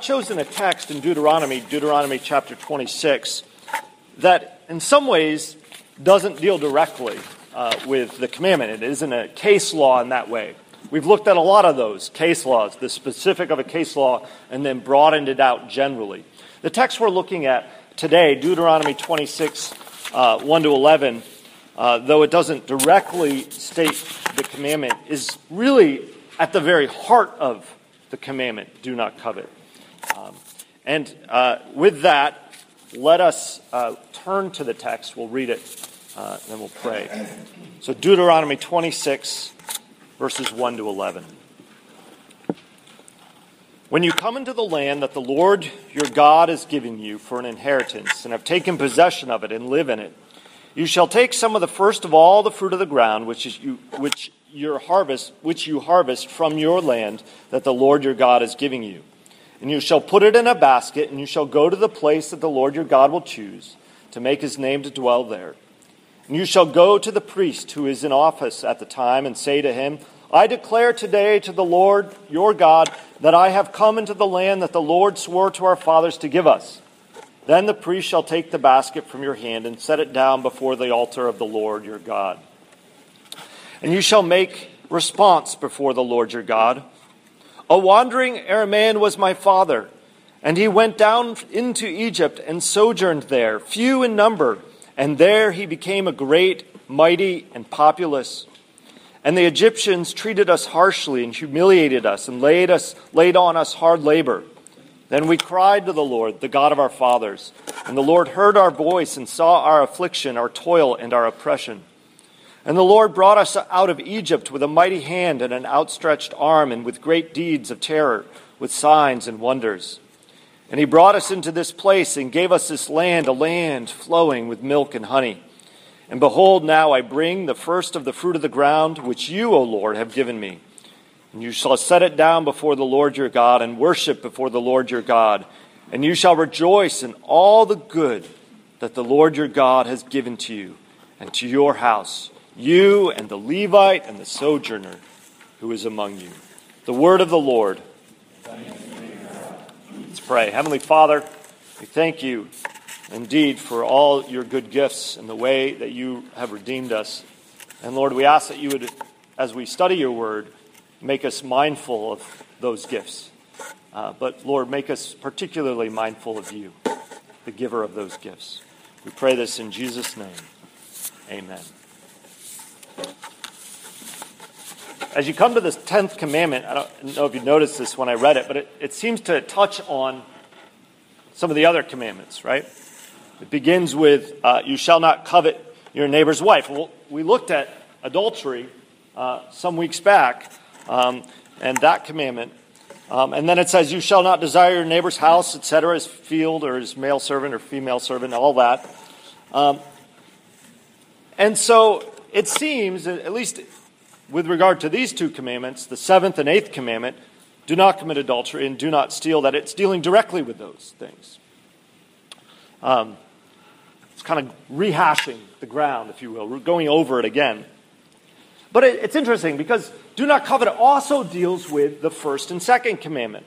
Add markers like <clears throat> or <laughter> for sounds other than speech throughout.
I've chosen a text in Deuteronomy, Deuteronomy chapter 26, that in some ways doesn't deal directly uh, with the commandment. It isn't a case law in that way. We've looked at a lot of those case laws, the specific of a case law, and then broadened it out generally. The text we're looking at today, Deuteronomy 26, uh, 1 to 11, uh, though it doesn't directly state the commandment, is really at the very heart of the commandment do not covet. Um, and uh, with that, let us uh, turn to the text. We'll read it, uh, then we'll pray. So, Deuteronomy 26, verses 1 to 11. When you come into the land that the Lord your God is giving you for an inheritance, and have taken possession of it and live in it, you shall take some of the first of all the fruit of the ground, which is you, which your harvest, which you harvest from your land that the Lord your God is giving you. And you shall put it in a basket, and you shall go to the place that the Lord your God will choose to make his name to dwell there. And you shall go to the priest who is in office at the time and say to him, I declare today to the Lord your God that I have come into the land that the Lord swore to our fathers to give us. Then the priest shall take the basket from your hand and set it down before the altar of the Lord your God. And you shall make response before the Lord your God. A wandering Aramean was my father, and he went down into Egypt and sojourned there, few in number, and there he became a great, mighty, and populous. And the Egyptians treated us harshly and humiliated us and laid us laid on us hard labor. Then we cried to the Lord, the God of our fathers, and the Lord heard our voice and saw our affliction, our toil, and our oppression. And the Lord brought us out of Egypt with a mighty hand and an outstretched arm, and with great deeds of terror, with signs and wonders. And he brought us into this place and gave us this land, a land flowing with milk and honey. And behold, now I bring the first of the fruit of the ground, which you, O Lord, have given me. And you shall set it down before the Lord your God, and worship before the Lord your God. And you shall rejoice in all the good that the Lord your God has given to you and to your house you and the Levite and the sojourner who is among you. The word of the Lord. Let's pray. Heavenly Father, we thank you indeed for all your good gifts and the way that you have redeemed us. And Lord, we ask that you would, as we study your word, make us mindful of those gifts. Uh, but Lord, make us particularly mindful of you, the giver of those gifts. We pray this in Jesus' name. Amen. As you come to this 10th commandment, I don't know if you noticed this when I read it, but it, it seems to touch on some of the other commandments, right? It begins with, uh, You shall not covet your neighbor's wife. Well, we looked at adultery uh, some weeks back, um, and that commandment. Um, and then it says, You shall not desire your neighbor's house, etc., his field or his male servant or female servant, all that. Um, and so it seems, at least with regard to these two commandments, the seventh and eighth commandment, do not commit adultery and do not steal, that it's dealing directly with those things. Um, it's kind of rehashing the ground, if you will, going over it again. But it, it's interesting because do not covet also deals with the first and second commandment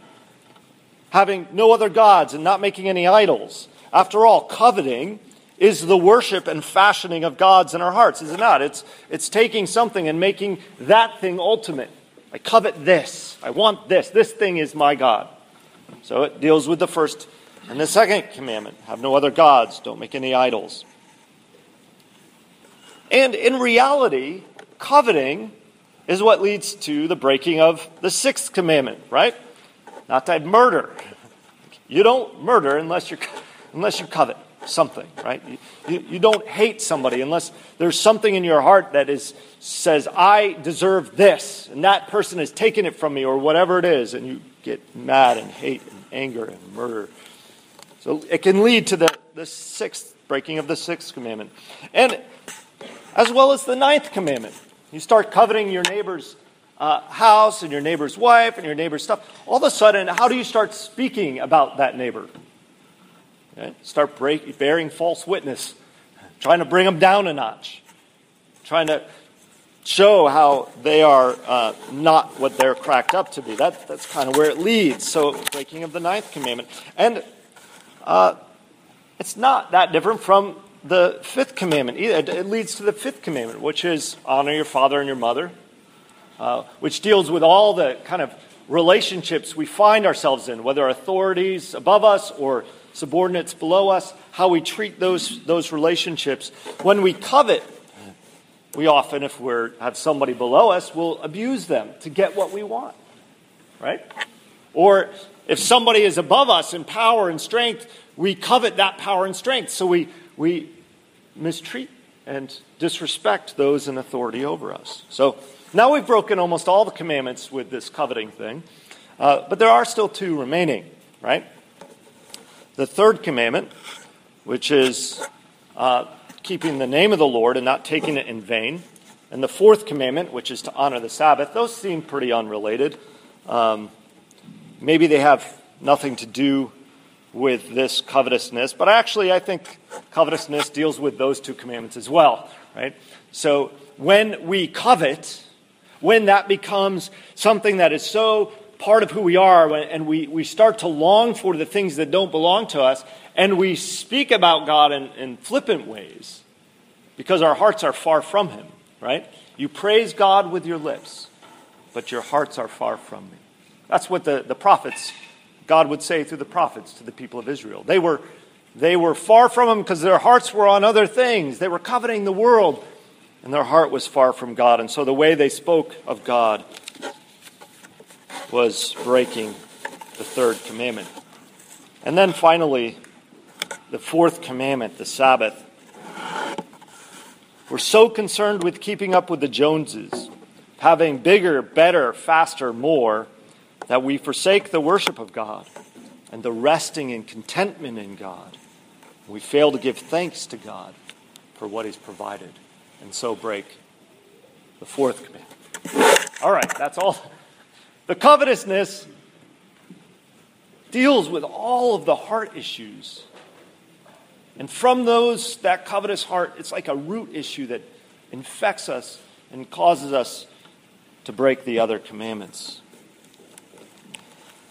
having no other gods and not making any idols. After all, coveting is the worship and fashioning of gods in our hearts, is it not? It's, it's taking something and making that thing ultimate. I covet this. I want this. This thing is my God. So it deals with the first and the second commandment have no other gods, don't make any idols. And in reality, coveting is what leads to the breaking of the sixth commandment, right? Not to murder. You don't murder unless, you're, unless you covet something, right? You, you don't hate somebody unless there's something in your heart that is says, I deserve this, and that person has taken it from me, or whatever it is, and you get mad and hate and anger and murder. So it can lead to the, the sixth breaking of the sixth commandment. And as well as the ninth commandment. You start coveting your neighbor's uh, house and your neighbor's wife and your neighbor's stuff. All of a sudden, how do you start speaking about that neighbor? Okay? Start break, bearing false witness, trying to bring them down a notch, trying to show how they are uh, not what they're cracked up to be. That, that's kind of where it leads. So, breaking of the ninth commandment. And uh, it's not that different from the fifth commandment either. It leads to the fifth commandment, which is honor your father and your mother, uh, which deals with all the kind of relationships we find ourselves in, whether authorities above us or subordinates below us, how we treat those, those relationships. When we covet, we often, if we have somebody below us, will abuse them to get what we want, right? Or if somebody is above us in power and strength, we covet that power and strength. So we, we mistreat and disrespect those in authority over us. So now we've broken almost all the commandments with this coveting thing, uh, but there are still two remaining, right? The third commandment, which is uh, keeping the name of the Lord and not taking it in vain. And the fourth commandment, which is to honor the Sabbath, those seem pretty unrelated. Um, maybe they have nothing to do with this covetousness, but actually, I think covetousness deals with those two commandments as well, right? So when we covet, when that becomes something that is so part of who we are, and we, we start to long for the things that don't belong to us, and we speak about God in, in flippant ways because our hearts are far from Him, right? You praise God with your lips, but your hearts are far from me. That's what the, the prophets, God would say through the prophets to the people of Israel. They were, they were far from Him because their hearts were on other things. They were coveting the world, and their heart was far from God. And so the way they spoke of God was breaking the third commandment. And then finally, the fourth commandment, the Sabbath. We're so concerned with keeping up with the Joneses, having bigger, better, faster, more, that we forsake the worship of God and the resting and contentment in God. We fail to give thanks to God for what He's provided, and so break the fourth commandment. All right, that's all. The covetousness deals with all of the heart issues and from those, that covetous heart, it's like a root issue that infects us and causes us to break the other commandments.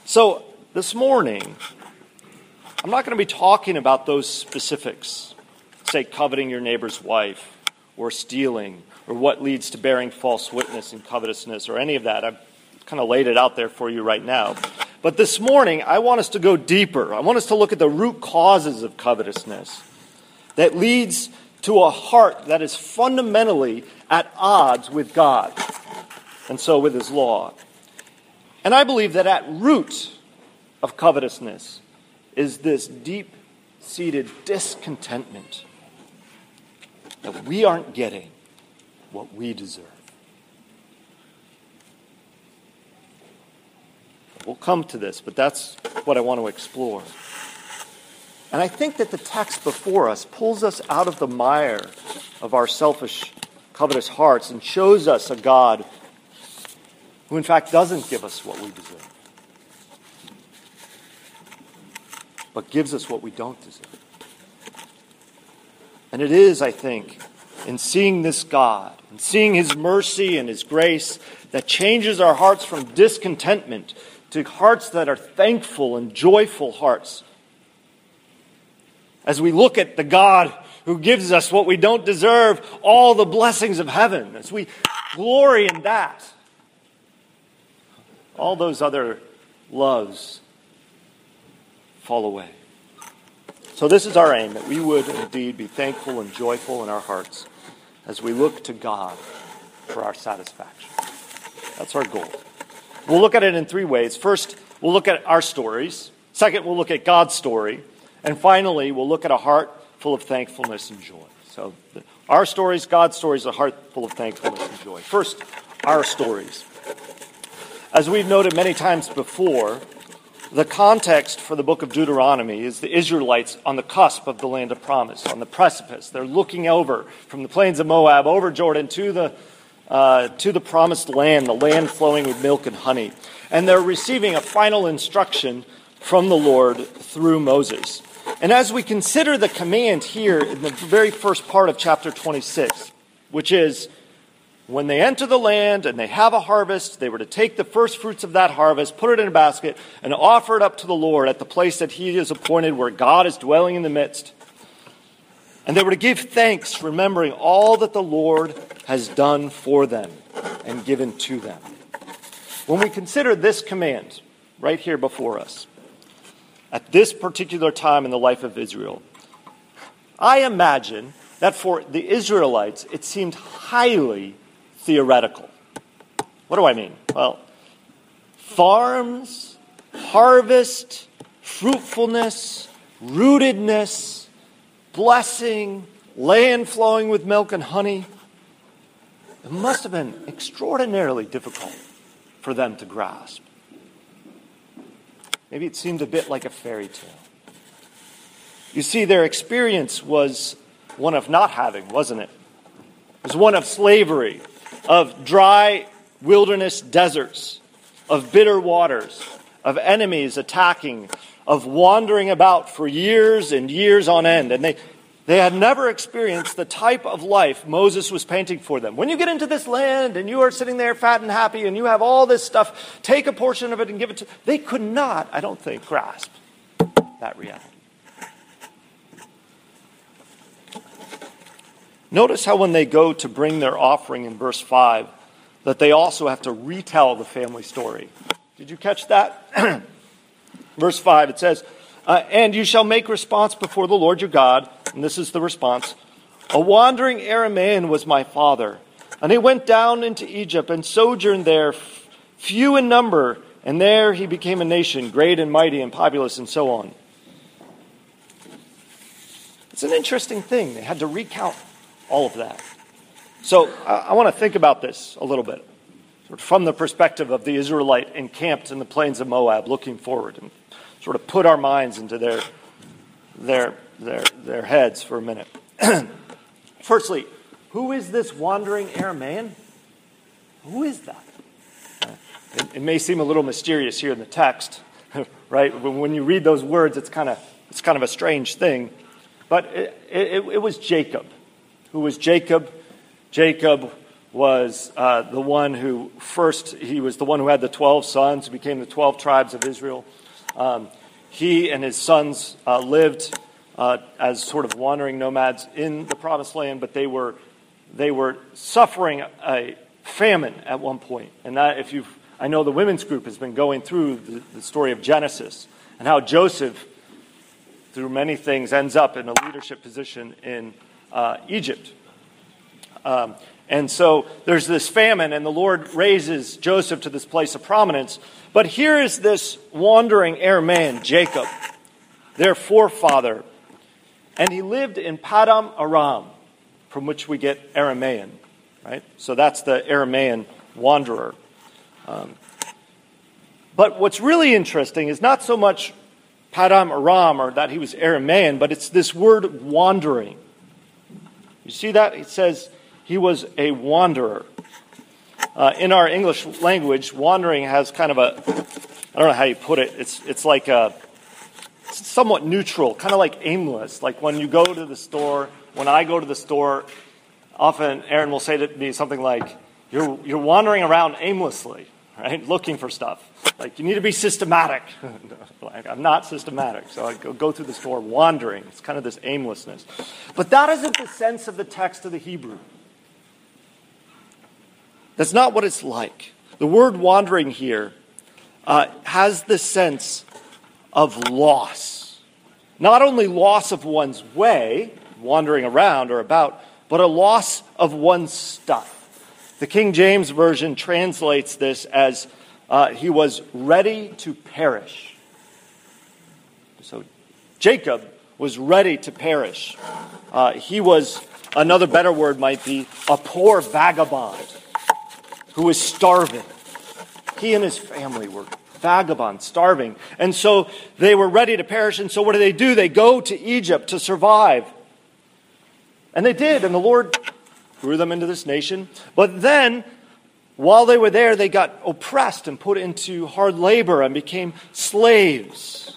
So, this morning, I'm not going to be talking about those specifics, say, coveting your neighbor's wife, or stealing, or what leads to bearing false witness and covetousness, or any of that. I've kind of laid it out there for you right now. But this morning, I want us to go deeper. I want us to look at the root causes of covetousness that leads to a heart that is fundamentally at odds with God and so with His law. And I believe that at root of covetousness is this deep seated discontentment that we aren't getting what we deserve. We'll come to this, but that's what I want to explore. And I think that the text before us pulls us out of the mire of our selfish, covetous hearts and shows us a God who, in fact, doesn't give us what we deserve, but gives us what we don't deserve. And it is, I think, in seeing this God and seeing His mercy and His grace that changes our hearts from discontentment to hearts that are thankful and joyful hearts. As we look at the God who gives us what we don't deserve, all the blessings of heaven, as we glory in that, all those other loves fall away. So, this is our aim that we would indeed be thankful and joyful in our hearts as we look to God for our satisfaction. That's our goal. We'll look at it in three ways. First, we'll look at our stories. Second, we'll look at God's story. And finally, we'll look at a heart full of thankfulness and joy. So, our stories, God's stories, a heart full of thankfulness and joy. First, our stories. As we've noted many times before, the context for the book of Deuteronomy is the Israelites on the cusp of the land of promise, on the precipice. They're looking over from the plains of Moab over Jordan to the uh, to the promised land, the land flowing with milk and honey. And they're receiving a final instruction from the Lord through Moses. And as we consider the command here in the very first part of chapter 26, which is when they enter the land and they have a harvest, they were to take the first fruits of that harvest, put it in a basket, and offer it up to the Lord at the place that He is appointed where God is dwelling in the midst. And they were to give thanks, remembering all that the Lord has done for them and given to them. When we consider this command right here before us, at this particular time in the life of Israel, I imagine that for the Israelites, it seemed highly theoretical. What do I mean? Well, farms, harvest, fruitfulness, rootedness, blessing, land flowing with milk and honey. It must have been extraordinarily difficult for them to grasp. Maybe it seemed a bit like a fairy tale. You see, their experience was one of not having, wasn't it? It was one of slavery, of dry wilderness deserts, of bitter waters, of enemies attacking, of wandering about for years and years on end. And they, they had never experienced the type of life Moses was painting for them. When you get into this land and you are sitting there fat and happy and you have all this stuff, take a portion of it and give it to. They could not, I don't think, grasp that reality. Notice how when they go to bring their offering in verse 5, that they also have to retell the family story. Did you catch that? <clears throat> verse 5, it says, uh, And you shall make response before the Lord your God. And this is the response A wandering Aramaean was my father, and he went down into Egypt and sojourned there, few in number, and there he became a nation, great and mighty and populous, and so on. It's an interesting thing. They had to recount all of that. So I, I want to think about this a little bit from the perspective of the Israelite encamped in the plains of Moab, looking forward, and sort of put our minds into their, their, their, their heads for a minute. <clears throat> Firstly, who is this wandering Aramaean? Who is that? It, it, may seem a little mysterious here in the text, <laughs> right? When you read those words, it's kind of, it's kind of a strange thing. But it, it, it was Jacob. Who was Jacob? Jacob was uh, the one who first, he was the one who had the 12 sons, who became the 12 tribes of Israel. Um, he and his sons uh, lived uh, as sort of wandering nomads in the promised land, but they were, they were suffering a famine at one point. And that, if you've, I know the women's group has been going through the, the story of Genesis and how Joseph, through many things, ends up in a leadership position in uh, Egypt. Um, and so there's this famine, and the Lord raises Joseph to this place of prominence. But here is this wandering Aramaean, Jacob, their forefather. And he lived in Paddan Aram, from which we get Aramaean, right? So that's the Aramaean wanderer. Um, but what's really interesting is not so much Paddan Aram or that he was Aramaean, but it's this word wandering. You see that? It says he was a wanderer. Uh, in our English language, wandering has kind of a, I don't know how you put it, it's, it's like a, somewhat neutral, kind of like aimless. Like when you go to the store, when I go to the store, often Aaron will say to me something like, you're, you're wandering around aimlessly, right? Looking for stuff. Like, you need to be systematic. <laughs> like, I'm not systematic. So I go, go through the store wandering. It's kind of this aimlessness. But that isn't the sense of the text of the Hebrew. That's not what it's like. The word wandering here uh, has the sense of loss. Not only loss of one's way, wandering around or about, but a loss of one's stuff. The King James Version translates this as uh, he was ready to perish. So Jacob was ready to perish. Uh, he was, another better word might be, a poor vagabond who was starving. He and his family were vagabonds, starving. And so they were ready to perish. And so what do they do? They go to Egypt to survive. And they did. And the Lord grew them into this nation. But then, while they were there, they got oppressed and put into hard labor and became slaves.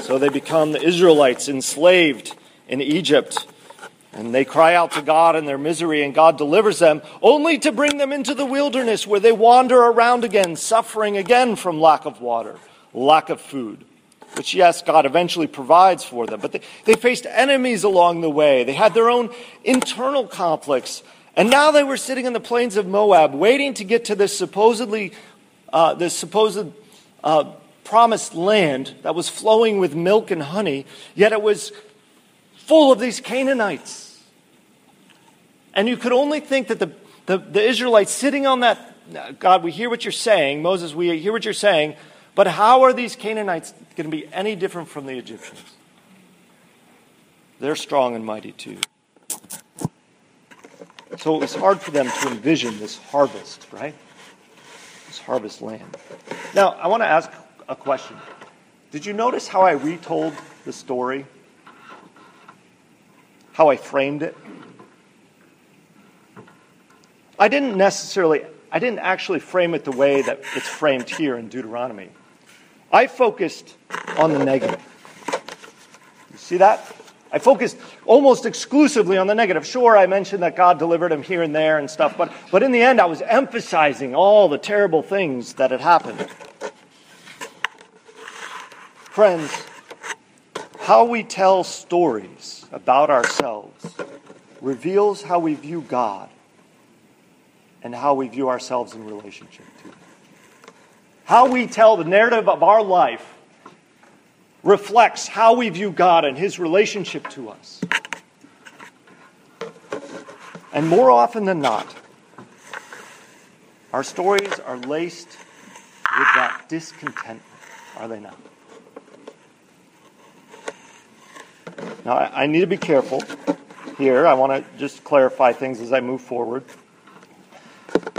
So they become the Israelites enslaved in Egypt. And they cry out to God in their misery, and God delivers them, only to bring them into the wilderness where they wander around again, suffering again from lack of water, lack of food, which, yes, God eventually provides for them. But they, they faced enemies along the way. They had their own internal conflicts. And now they were sitting in the plains of Moab, waiting to get to this supposedly, uh, this supposed uh, promised land that was flowing with milk and honey, yet it was full of these Canaanites. And you could only think that the, the, the Israelites sitting on that, God, we hear what you're saying, Moses, we hear what you're saying, but how are these Canaanites going to be any different from the Egyptians? They're strong and mighty too. So it was hard for them to envision this harvest, right? This harvest land. Now, I want to ask a question. Did you notice how I retold the story? How I framed it? I didn't necessarily, I didn't actually frame it the way that it's framed here in Deuteronomy. I focused on the negative. You see that? I focused almost exclusively on the negative. Sure, I mentioned that God delivered him here and there and stuff, but, but in the end, I was emphasizing all the terrible things that had happened. Friends, how we tell stories about ourselves reveals how we view God and how we view ourselves in relationship to Him. How we tell the narrative of our life reflects how we view God and His relationship to us. And more often than not, our stories are laced with that discontentment, are they not? Now, I, I need to be careful here. I want to just clarify things as I move forward.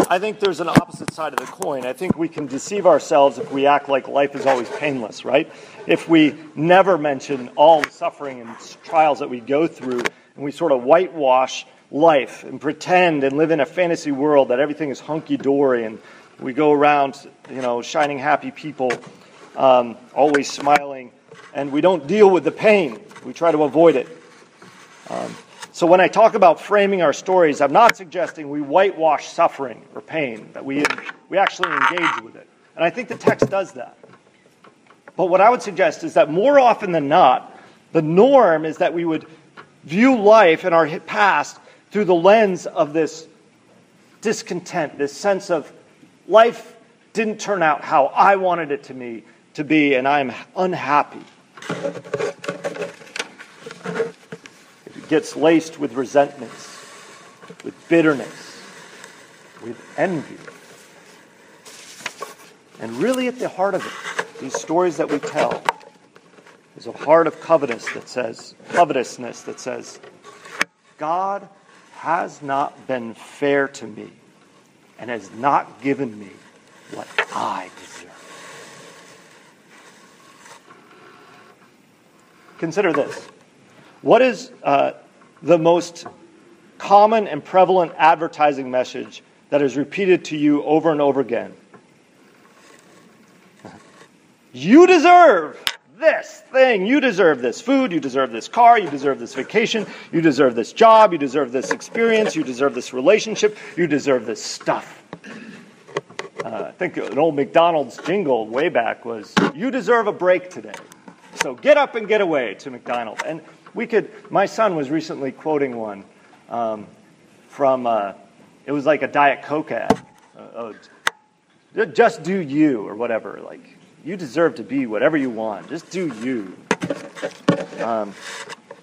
I think there's an opposite side of the coin. I think we can deceive ourselves if we act like life is always painless, right? If we never mention all the suffering and trials that we go through, and we sort of whitewash life and pretend and live in a fantasy world that everything is hunky dory, and we go around, you know, shining happy people, um, always smiling, and we don't deal with the pain. We try to avoid it. Um, so when I talk about framing our stories, I'm not suggesting we whitewash suffering or pain, that we, we actually engage with it. And I think the text does that. But what I would suggest is that more often than not, the norm is that we would view life and our past through the lens of this discontent, this sense of life didn't turn out how I wanted it to be, to be and I'm unhappy. It gets laced with resentments, with bitterness, with envy. And really, at the heart of it, these stories that we tell, is a heart of covetousness that says, covetousness that says, God has not been fair to me and has not given me what I deserve. Consider this. What is uh, the most common and prevalent advertising message that is repeated to you over and over again? You deserve this thing. You deserve this food. You deserve this car. You deserve this vacation. You deserve this job. You deserve this experience. You deserve this relationship. You deserve this stuff. Uh, I think an old McDonald's jingle way back was, You deserve a break today. So get up and get away to McDonald's. And we could, my son was recently quoting one um, from, uh, it was like a Diet Coke ad. Uh, oh, just do you, or whatever. Like, you deserve to be whatever you want. Just do you. Um,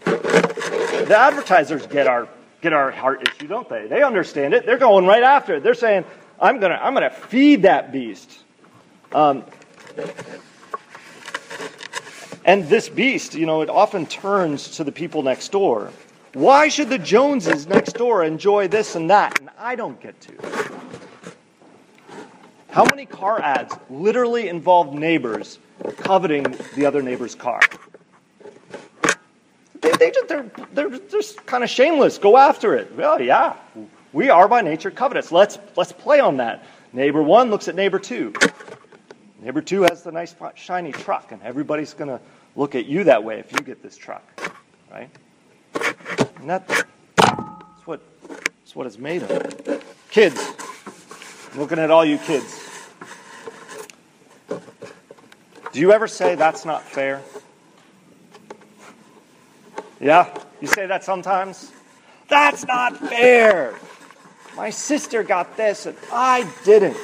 the advertisers get our get our heart issue, don't they? They understand it. They're going right after it. They're saying, "I'm gonna I'm gonna feed that beast." Um, and this beast, you know, it often turns to the people next door. Why should the Joneses next door enjoy this and that, and I don't get to? How many car ads literally involve neighbors coveting the other neighbor's car? They, they just, they're, they're just kind of shameless. Go after it. Well, yeah, we are by nature covetous. Let's, let's play on that. Neighbor one looks at neighbor two. Neighbor two has the nice shiny truck, and everybody's going to look at you that way if you get this truck, right? And that, That's what, that's what it's made of. Kids, I'm looking at all you kids. Do you ever say that's not fair? Yeah? You say that sometimes? That's not fair. My sister got this and I didn't.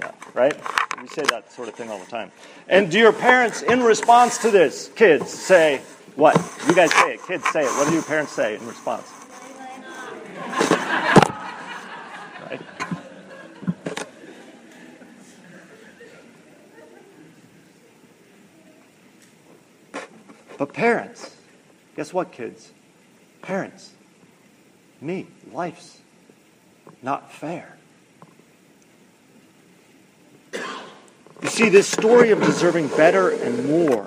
Yeah, right? We say that sort of thing all the time. And do your parents, in response to this, kids, say, what? You guys say it. Kids say it. What do your parents say in response? But parents, guess what, kids? Parents, me, life's not fair. You see, this story of deserving better and more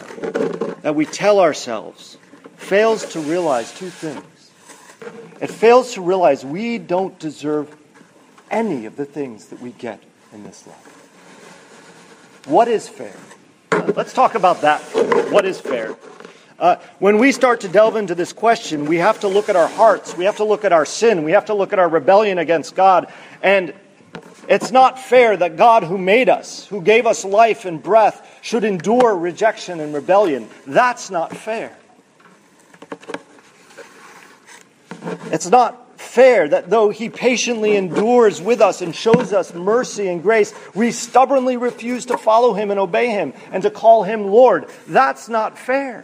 that we tell ourselves fails to realize two things. It fails to realize we don't deserve any of the things that we get in this life. What is fair? Let's talk about that. What is fair? Uh, when we start to delve into this question, we have to look at our hearts. We have to look at our sin. We have to look at our rebellion against God. And it's not fair that God, who made us, who gave us life and breath, should endure rejection and rebellion. That's not fair. It's not fair that though He patiently endures with us and shows us mercy and grace, we stubbornly refuse to follow Him and obey Him and to call Him Lord. That's not fair.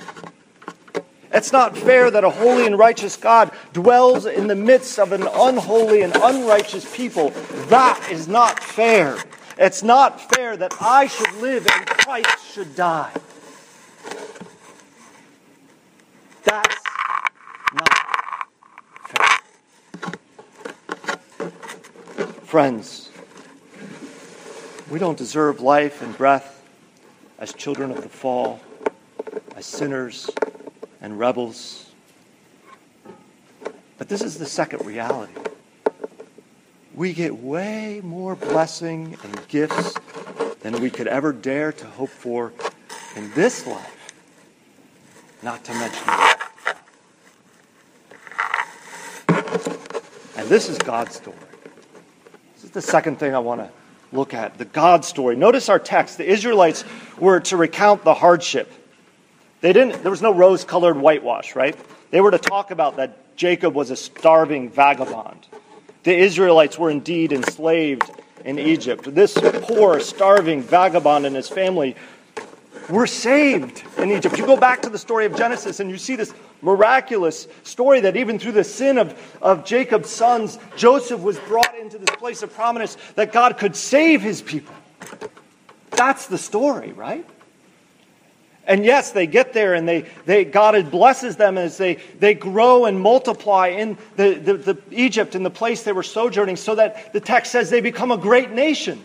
It's not fair that a holy and righteous God dwells in the midst of an unholy and unrighteous people. That is not fair. It's not fair that I should live and Christ should die. That's not fair. Friends, we don't deserve life and breath as children of the fall, as sinners and rebels. But this is the second reality. We get way more blessing and gifts than we could ever dare to hope for in this life, not to mention that. And this is God's story. This is the second thing I want to look at the God story. Notice our text. The Israelites were to recount the hardship they didn't, there was no rose colored whitewash, right? They were to talk about that Jacob was a starving vagabond. The Israelites were indeed enslaved in Egypt. This poor, starving vagabond and his family were saved in Egypt. You go back to the story of Genesis and you see this miraculous story that even through the sin of, of Jacob's sons, Joseph was brought into this place of prominence that God could save his people. That's the story, right? And yes, they get there and they, they, God blesses them as they, they grow and multiply in the, the, the Egypt, in the place they were sojourning, so that the text says they become a great nation.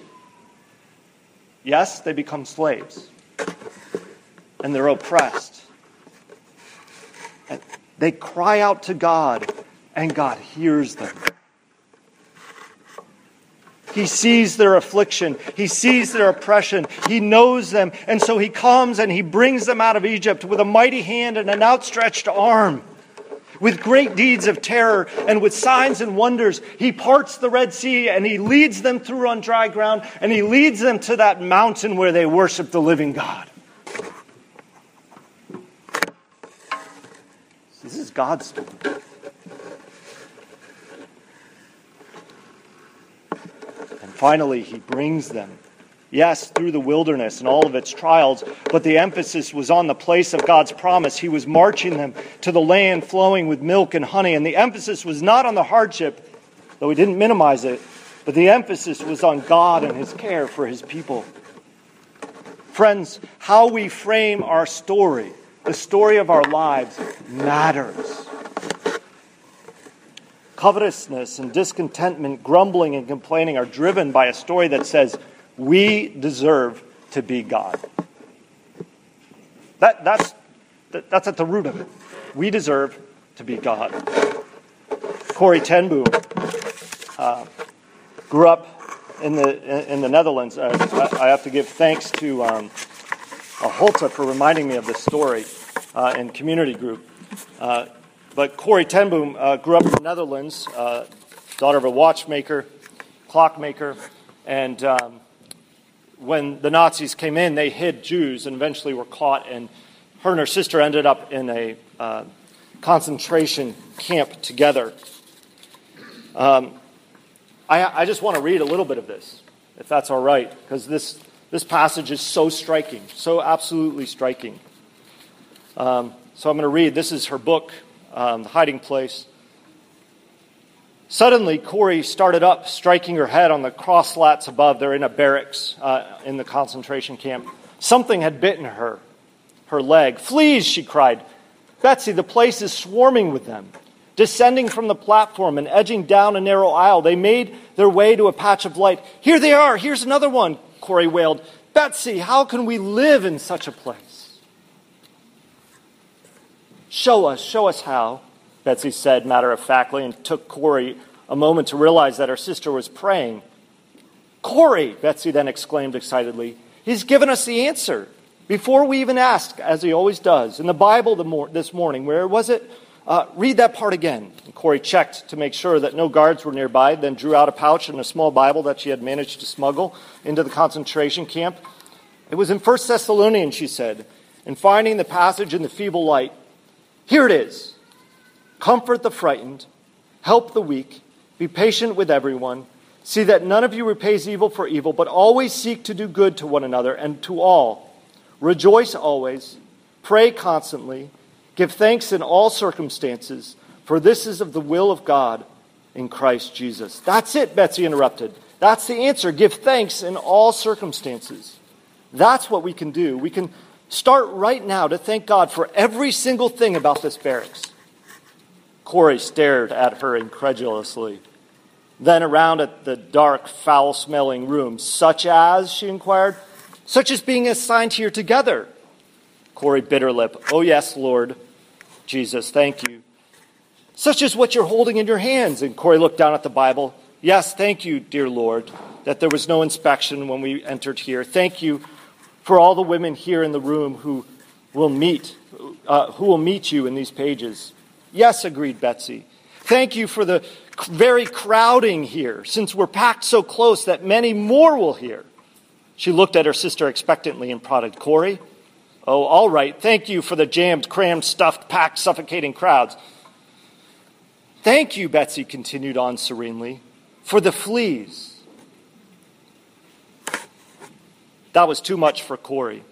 Yes, they become slaves. And they're oppressed. And they cry out to God, and God hears them. He sees their affliction. He sees their oppression. He knows them. And so he comes and he brings them out of Egypt with a mighty hand and an outstretched arm. With great deeds of terror and with signs and wonders, he parts the Red Sea and he leads them through on dry ground and he leads them to that mountain where they worship the living God. This is God's story. Finally, he brings them. Yes, through the wilderness and all of its trials, but the emphasis was on the place of God's promise. He was marching them to the land flowing with milk and honey, and the emphasis was not on the hardship, though he didn't minimize it, but the emphasis was on God and his care for his people. Friends, how we frame our story, the story of our lives, matters. Covetousness and discontentment, grumbling and complaining are driven by a story that says, we deserve to be God. That, that's, that, that's at the root of it. We deserve to be God. Corrie ten Boom uh, grew up in the, in the Netherlands. Uh, I have to give thanks to um, Holte for reminding me of this story uh, in community group. Uh, but Corrie ten Boom uh, grew up in the Netherlands, uh, daughter of a watchmaker, clockmaker, and um, when the Nazis came in, they hid Jews and eventually were caught, and her and her sister ended up in a uh, concentration camp together. Um, I, I just want to read a little bit of this, if that's all right, because this, this passage is so striking, so absolutely striking. Um, so I'm going to read. This is her book, um, The Hiding Place. Suddenly, Corrie started up, striking her head on the cross slats above. They're in a barracks uh, in the concentration camp. Something had bitten her, her leg. Fleas, she cried. Betsy, the place is swarming with them. Descending from the platform and edging down a narrow aisle, they made their way to a patch of light. Here they are. Here's another one, Corrie wailed. Betsy, how can we live in such a place? Show us, show us how. Betsy said matter of factly, and took Corrie a moment to realize that her sister was praying. Corrie, Betsy then exclaimed excitedly, he's given us the answer. Before we even ask, as he always does. In the Bible this morning, where was it? Uh, read that part again. And Corrie checked to make sure that no guards were nearby, then drew out a pouch and a small Bible that she had managed to smuggle into the concentration camp. It was in 1 Thessalonians, she said, and finding the passage in the feeble light. Here it is. Comfort the frightened, help the weak, be patient with everyone. See that none of you repays evil for evil, but always seek to do good to one another and to all. Rejoice always, pray constantly, give thanks in all circumstances, for this is of the will of God in Christ Jesus. That's it, Betsy interrupted. That's the answer. Give thanks in all circumstances. That's what we can do. We can start right now to thank God for every single thing about this barracks. Corrie stared at her incredulously. Then around at the dark, foul smelling room, such as, she inquired, such as being assigned here together. Corrie bit her lip. Oh, yes, Lord. Jesus, thank you. Such as what you're holding in your hands. And Corrie looked down at the Bible. Yes, thank you, dear Lord, that there was no inspection when we entered here. Thank you for all the women here in the room who will meet, uh, who will meet you in these pages. Yes, agreed Betsy. Thank you for the very crowding here, since we're packed so close that many more will hear. She looked at her sister expectantly and prodded Corrie. Oh, all right. Thank you for the jammed, crammed, stuffed, packed, suffocating crowds. Thank you, Betsy continued on serenely, for the fleas. That was too much for Corrie.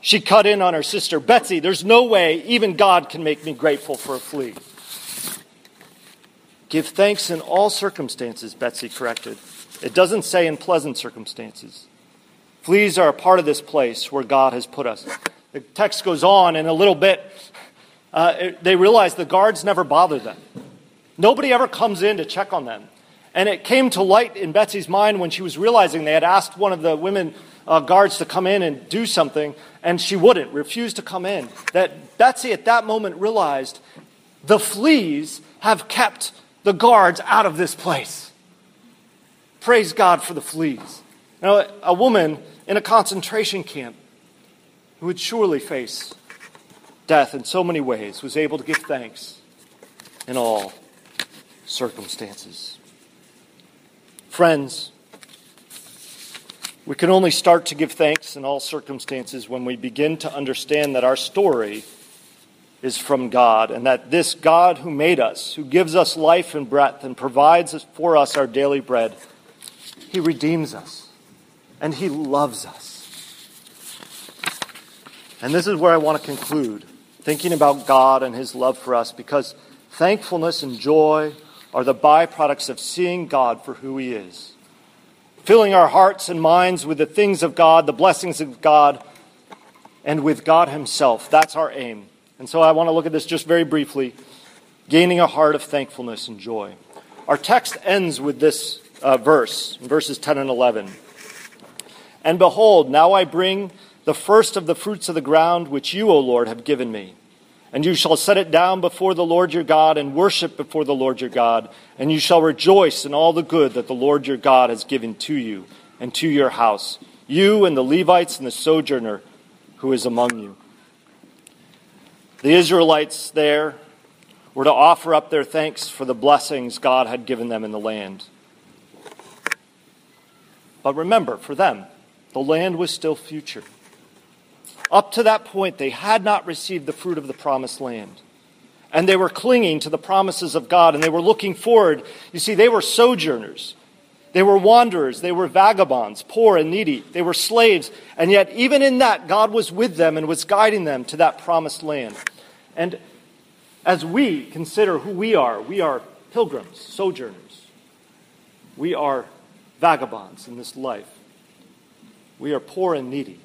She cut in on her sister. Betsy, there's no way even God can make me grateful for a flea. Give thanks in all circumstances, Betsy corrected. It doesn't say in pleasant circumstances. Fleas are a part of this place where God has put us. The text goes on, and a little bit, uh, they realize the guards never bother them. Nobody ever comes in to check on them. And it came to light in Betsy's mind when she was realizing they had asked one of the women uh, guards to come in and do something, and she wouldn't, refused to come in. That Betsy at that moment realized the fleas have kept the guards out of this place. Praise God for the fleas. Now, a woman in a concentration camp who would surely face death in so many ways was able to give thanks in all circumstances. Friends, we can only start to give thanks in all circumstances when we begin to understand that our story is from God and that this God who made us, who gives us life and breath and provides for us our daily bread, he redeems us and he loves us. And this is where I want to conclude, thinking about God and his love for us, because thankfulness and joy are the byproducts of seeing God for who he is filling our hearts and minds with the things of God, the blessings of God, and with God Himself. That's our aim. And so I want to look at this just very briefly gaining a heart of thankfulness and joy. Our text ends with this uh, verse, verses 10 and 11. And behold, now I bring the first of the fruits of the ground which you, O Lord, have given me. And you shall set it down before the Lord your God and worship before the Lord your God. And you shall rejoice in all the good that the Lord your God has given to you and to your house, you and the Levites and the sojourner who is among you. The Israelites there were to offer up their thanks for the blessings God had given them in the land. But remember, for them, the land was still future. Up to that point, they had not received the fruit of the promised land. And they were clinging to the promises of God and they were looking forward. You see, they were sojourners. They were wanderers. They were vagabonds, poor and needy. They were slaves. And yet, even in that, God was with them and was guiding them to that promised land. And as we consider who we are, we are pilgrims, sojourners. We are vagabonds in this life. We are poor and needy.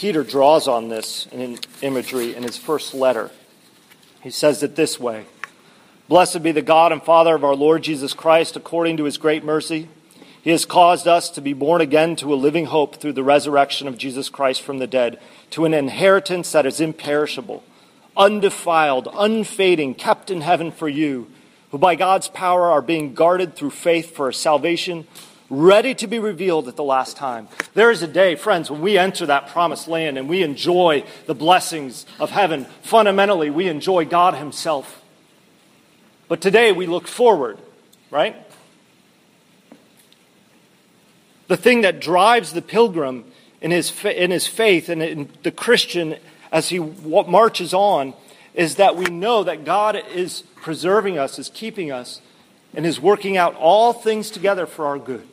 Peter draws on this in imagery in his first letter. He says it this way Blessed be the God and Father of our Lord Jesus Christ, according to his great mercy. He has caused us to be born again to a living hope through the resurrection of Jesus Christ from the dead, to an inheritance that is imperishable, undefiled, unfading, kept in heaven for you, who by God's power are being guarded through faith for a salvation ready to be revealed at the last time. There is a day, friends, when we enter that promised land and we enjoy the blessings of heaven. Fundamentally, we enjoy God Himself. But today we look forward, right? The thing that drives the pilgrim in his, in his faith and in the Christian as he marches on is that we know that God is preserving us, is keeping us, and is working out all things together for our good.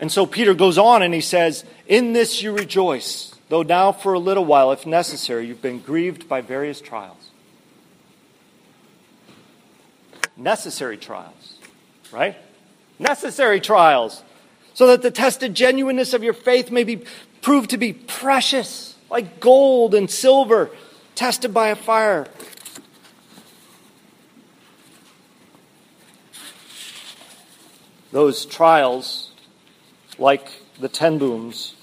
And so Peter goes on and he says, In this you rejoice, though now for a little while, if necessary, you've been grieved by various trials. Necessary trials, right? Necessary trials, so that the tested genuineness of your faith may be proved to be precious, like gold and silver, tested by a fire. Those trials like the ten Booms,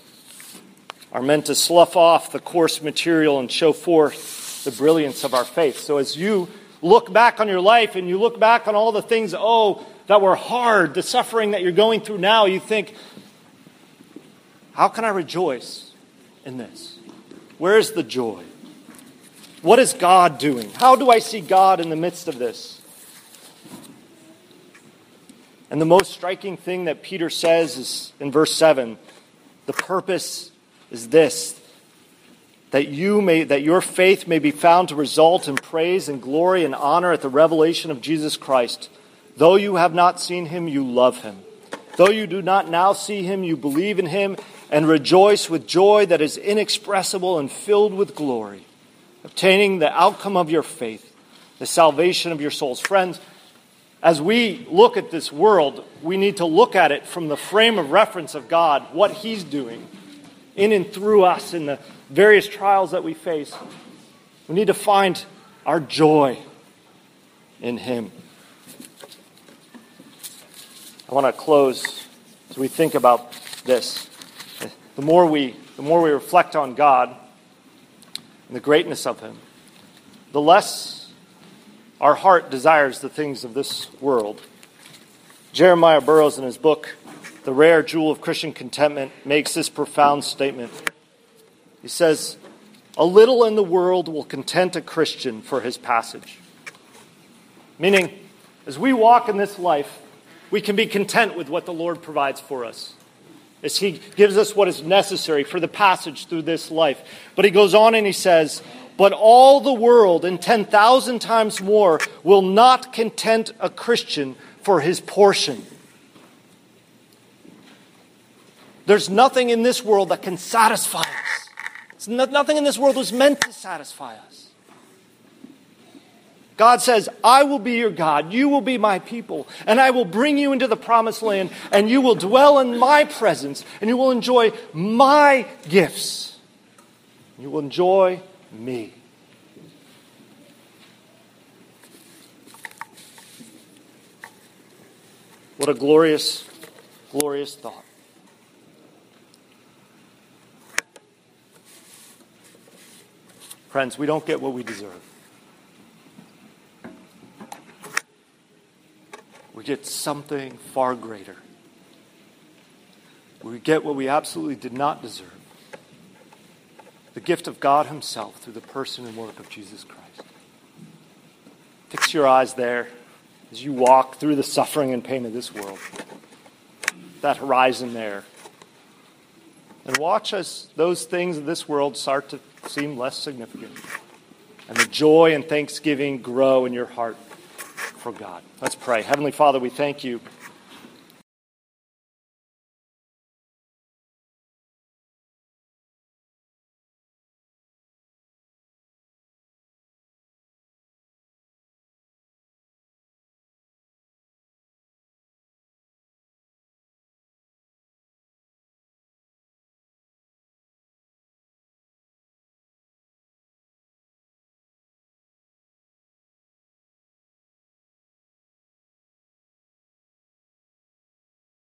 are meant to slough off the coarse material and show forth the brilliance of our faith. So as you look back on your life and you look back on all the things, oh, that were hard, the suffering that you're going through now, you think, how can I rejoice in this? Where is the joy? What is God doing? How do I see God in the midst of this? And the most striking thing that Peter says is in verse 7 the purpose is this that you may that your faith may be found to result in praise and glory and honor at the revelation of Jesus Christ. Though you have not seen him you love him. Though you do not now see him you believe in him and rejoice with joy that is inexpressible and filled with glory obtaining the outcome of your faith the salvation of your souls. Friends as we look at this world, we need to look at it from the frame of reference of God, what He's doing in and through us in the various trials that we face. We need to find our joy in Him. I want to close as we think about this. The more we, the more we reflect on God and the greatness of Him, the less our heart desires the things of this world. Jeremiah Burroughs, in his book, The Rare Jewel of Christian Contentment, makes this profound statement. He says, A little in the world will content a Christian for his passage. Meaning, as we walk in this life, we can be content with what the Lord provides for us. As He gives us what is necessary for the passage through this life. But He goes on and He says, but all the world and 10,000 times more will not content a Christian for his portion. There's nothing in this world that can satisfy us. nothing in this world was meant to satisfy us. God says, I will be your God, you will be my people, and I will bring you into the promised land, and you will dwell in my presence, and you will enjoy my gifts. You will enjoy me. What a glorious, glorious thought. Friends, we don't get what we deserve. We get something far greater. We get what we absolutely did not deserve. The gift of God Himself through the person and work of Jesus Christ. Fix your eyes there as you walk through the suffering and pain of this world, that horizon there. And watch as those things of this world start to seem less significant. And the joy and thanksgiving grow in your heart for God. Let's pray. Heavenly Father, we thank you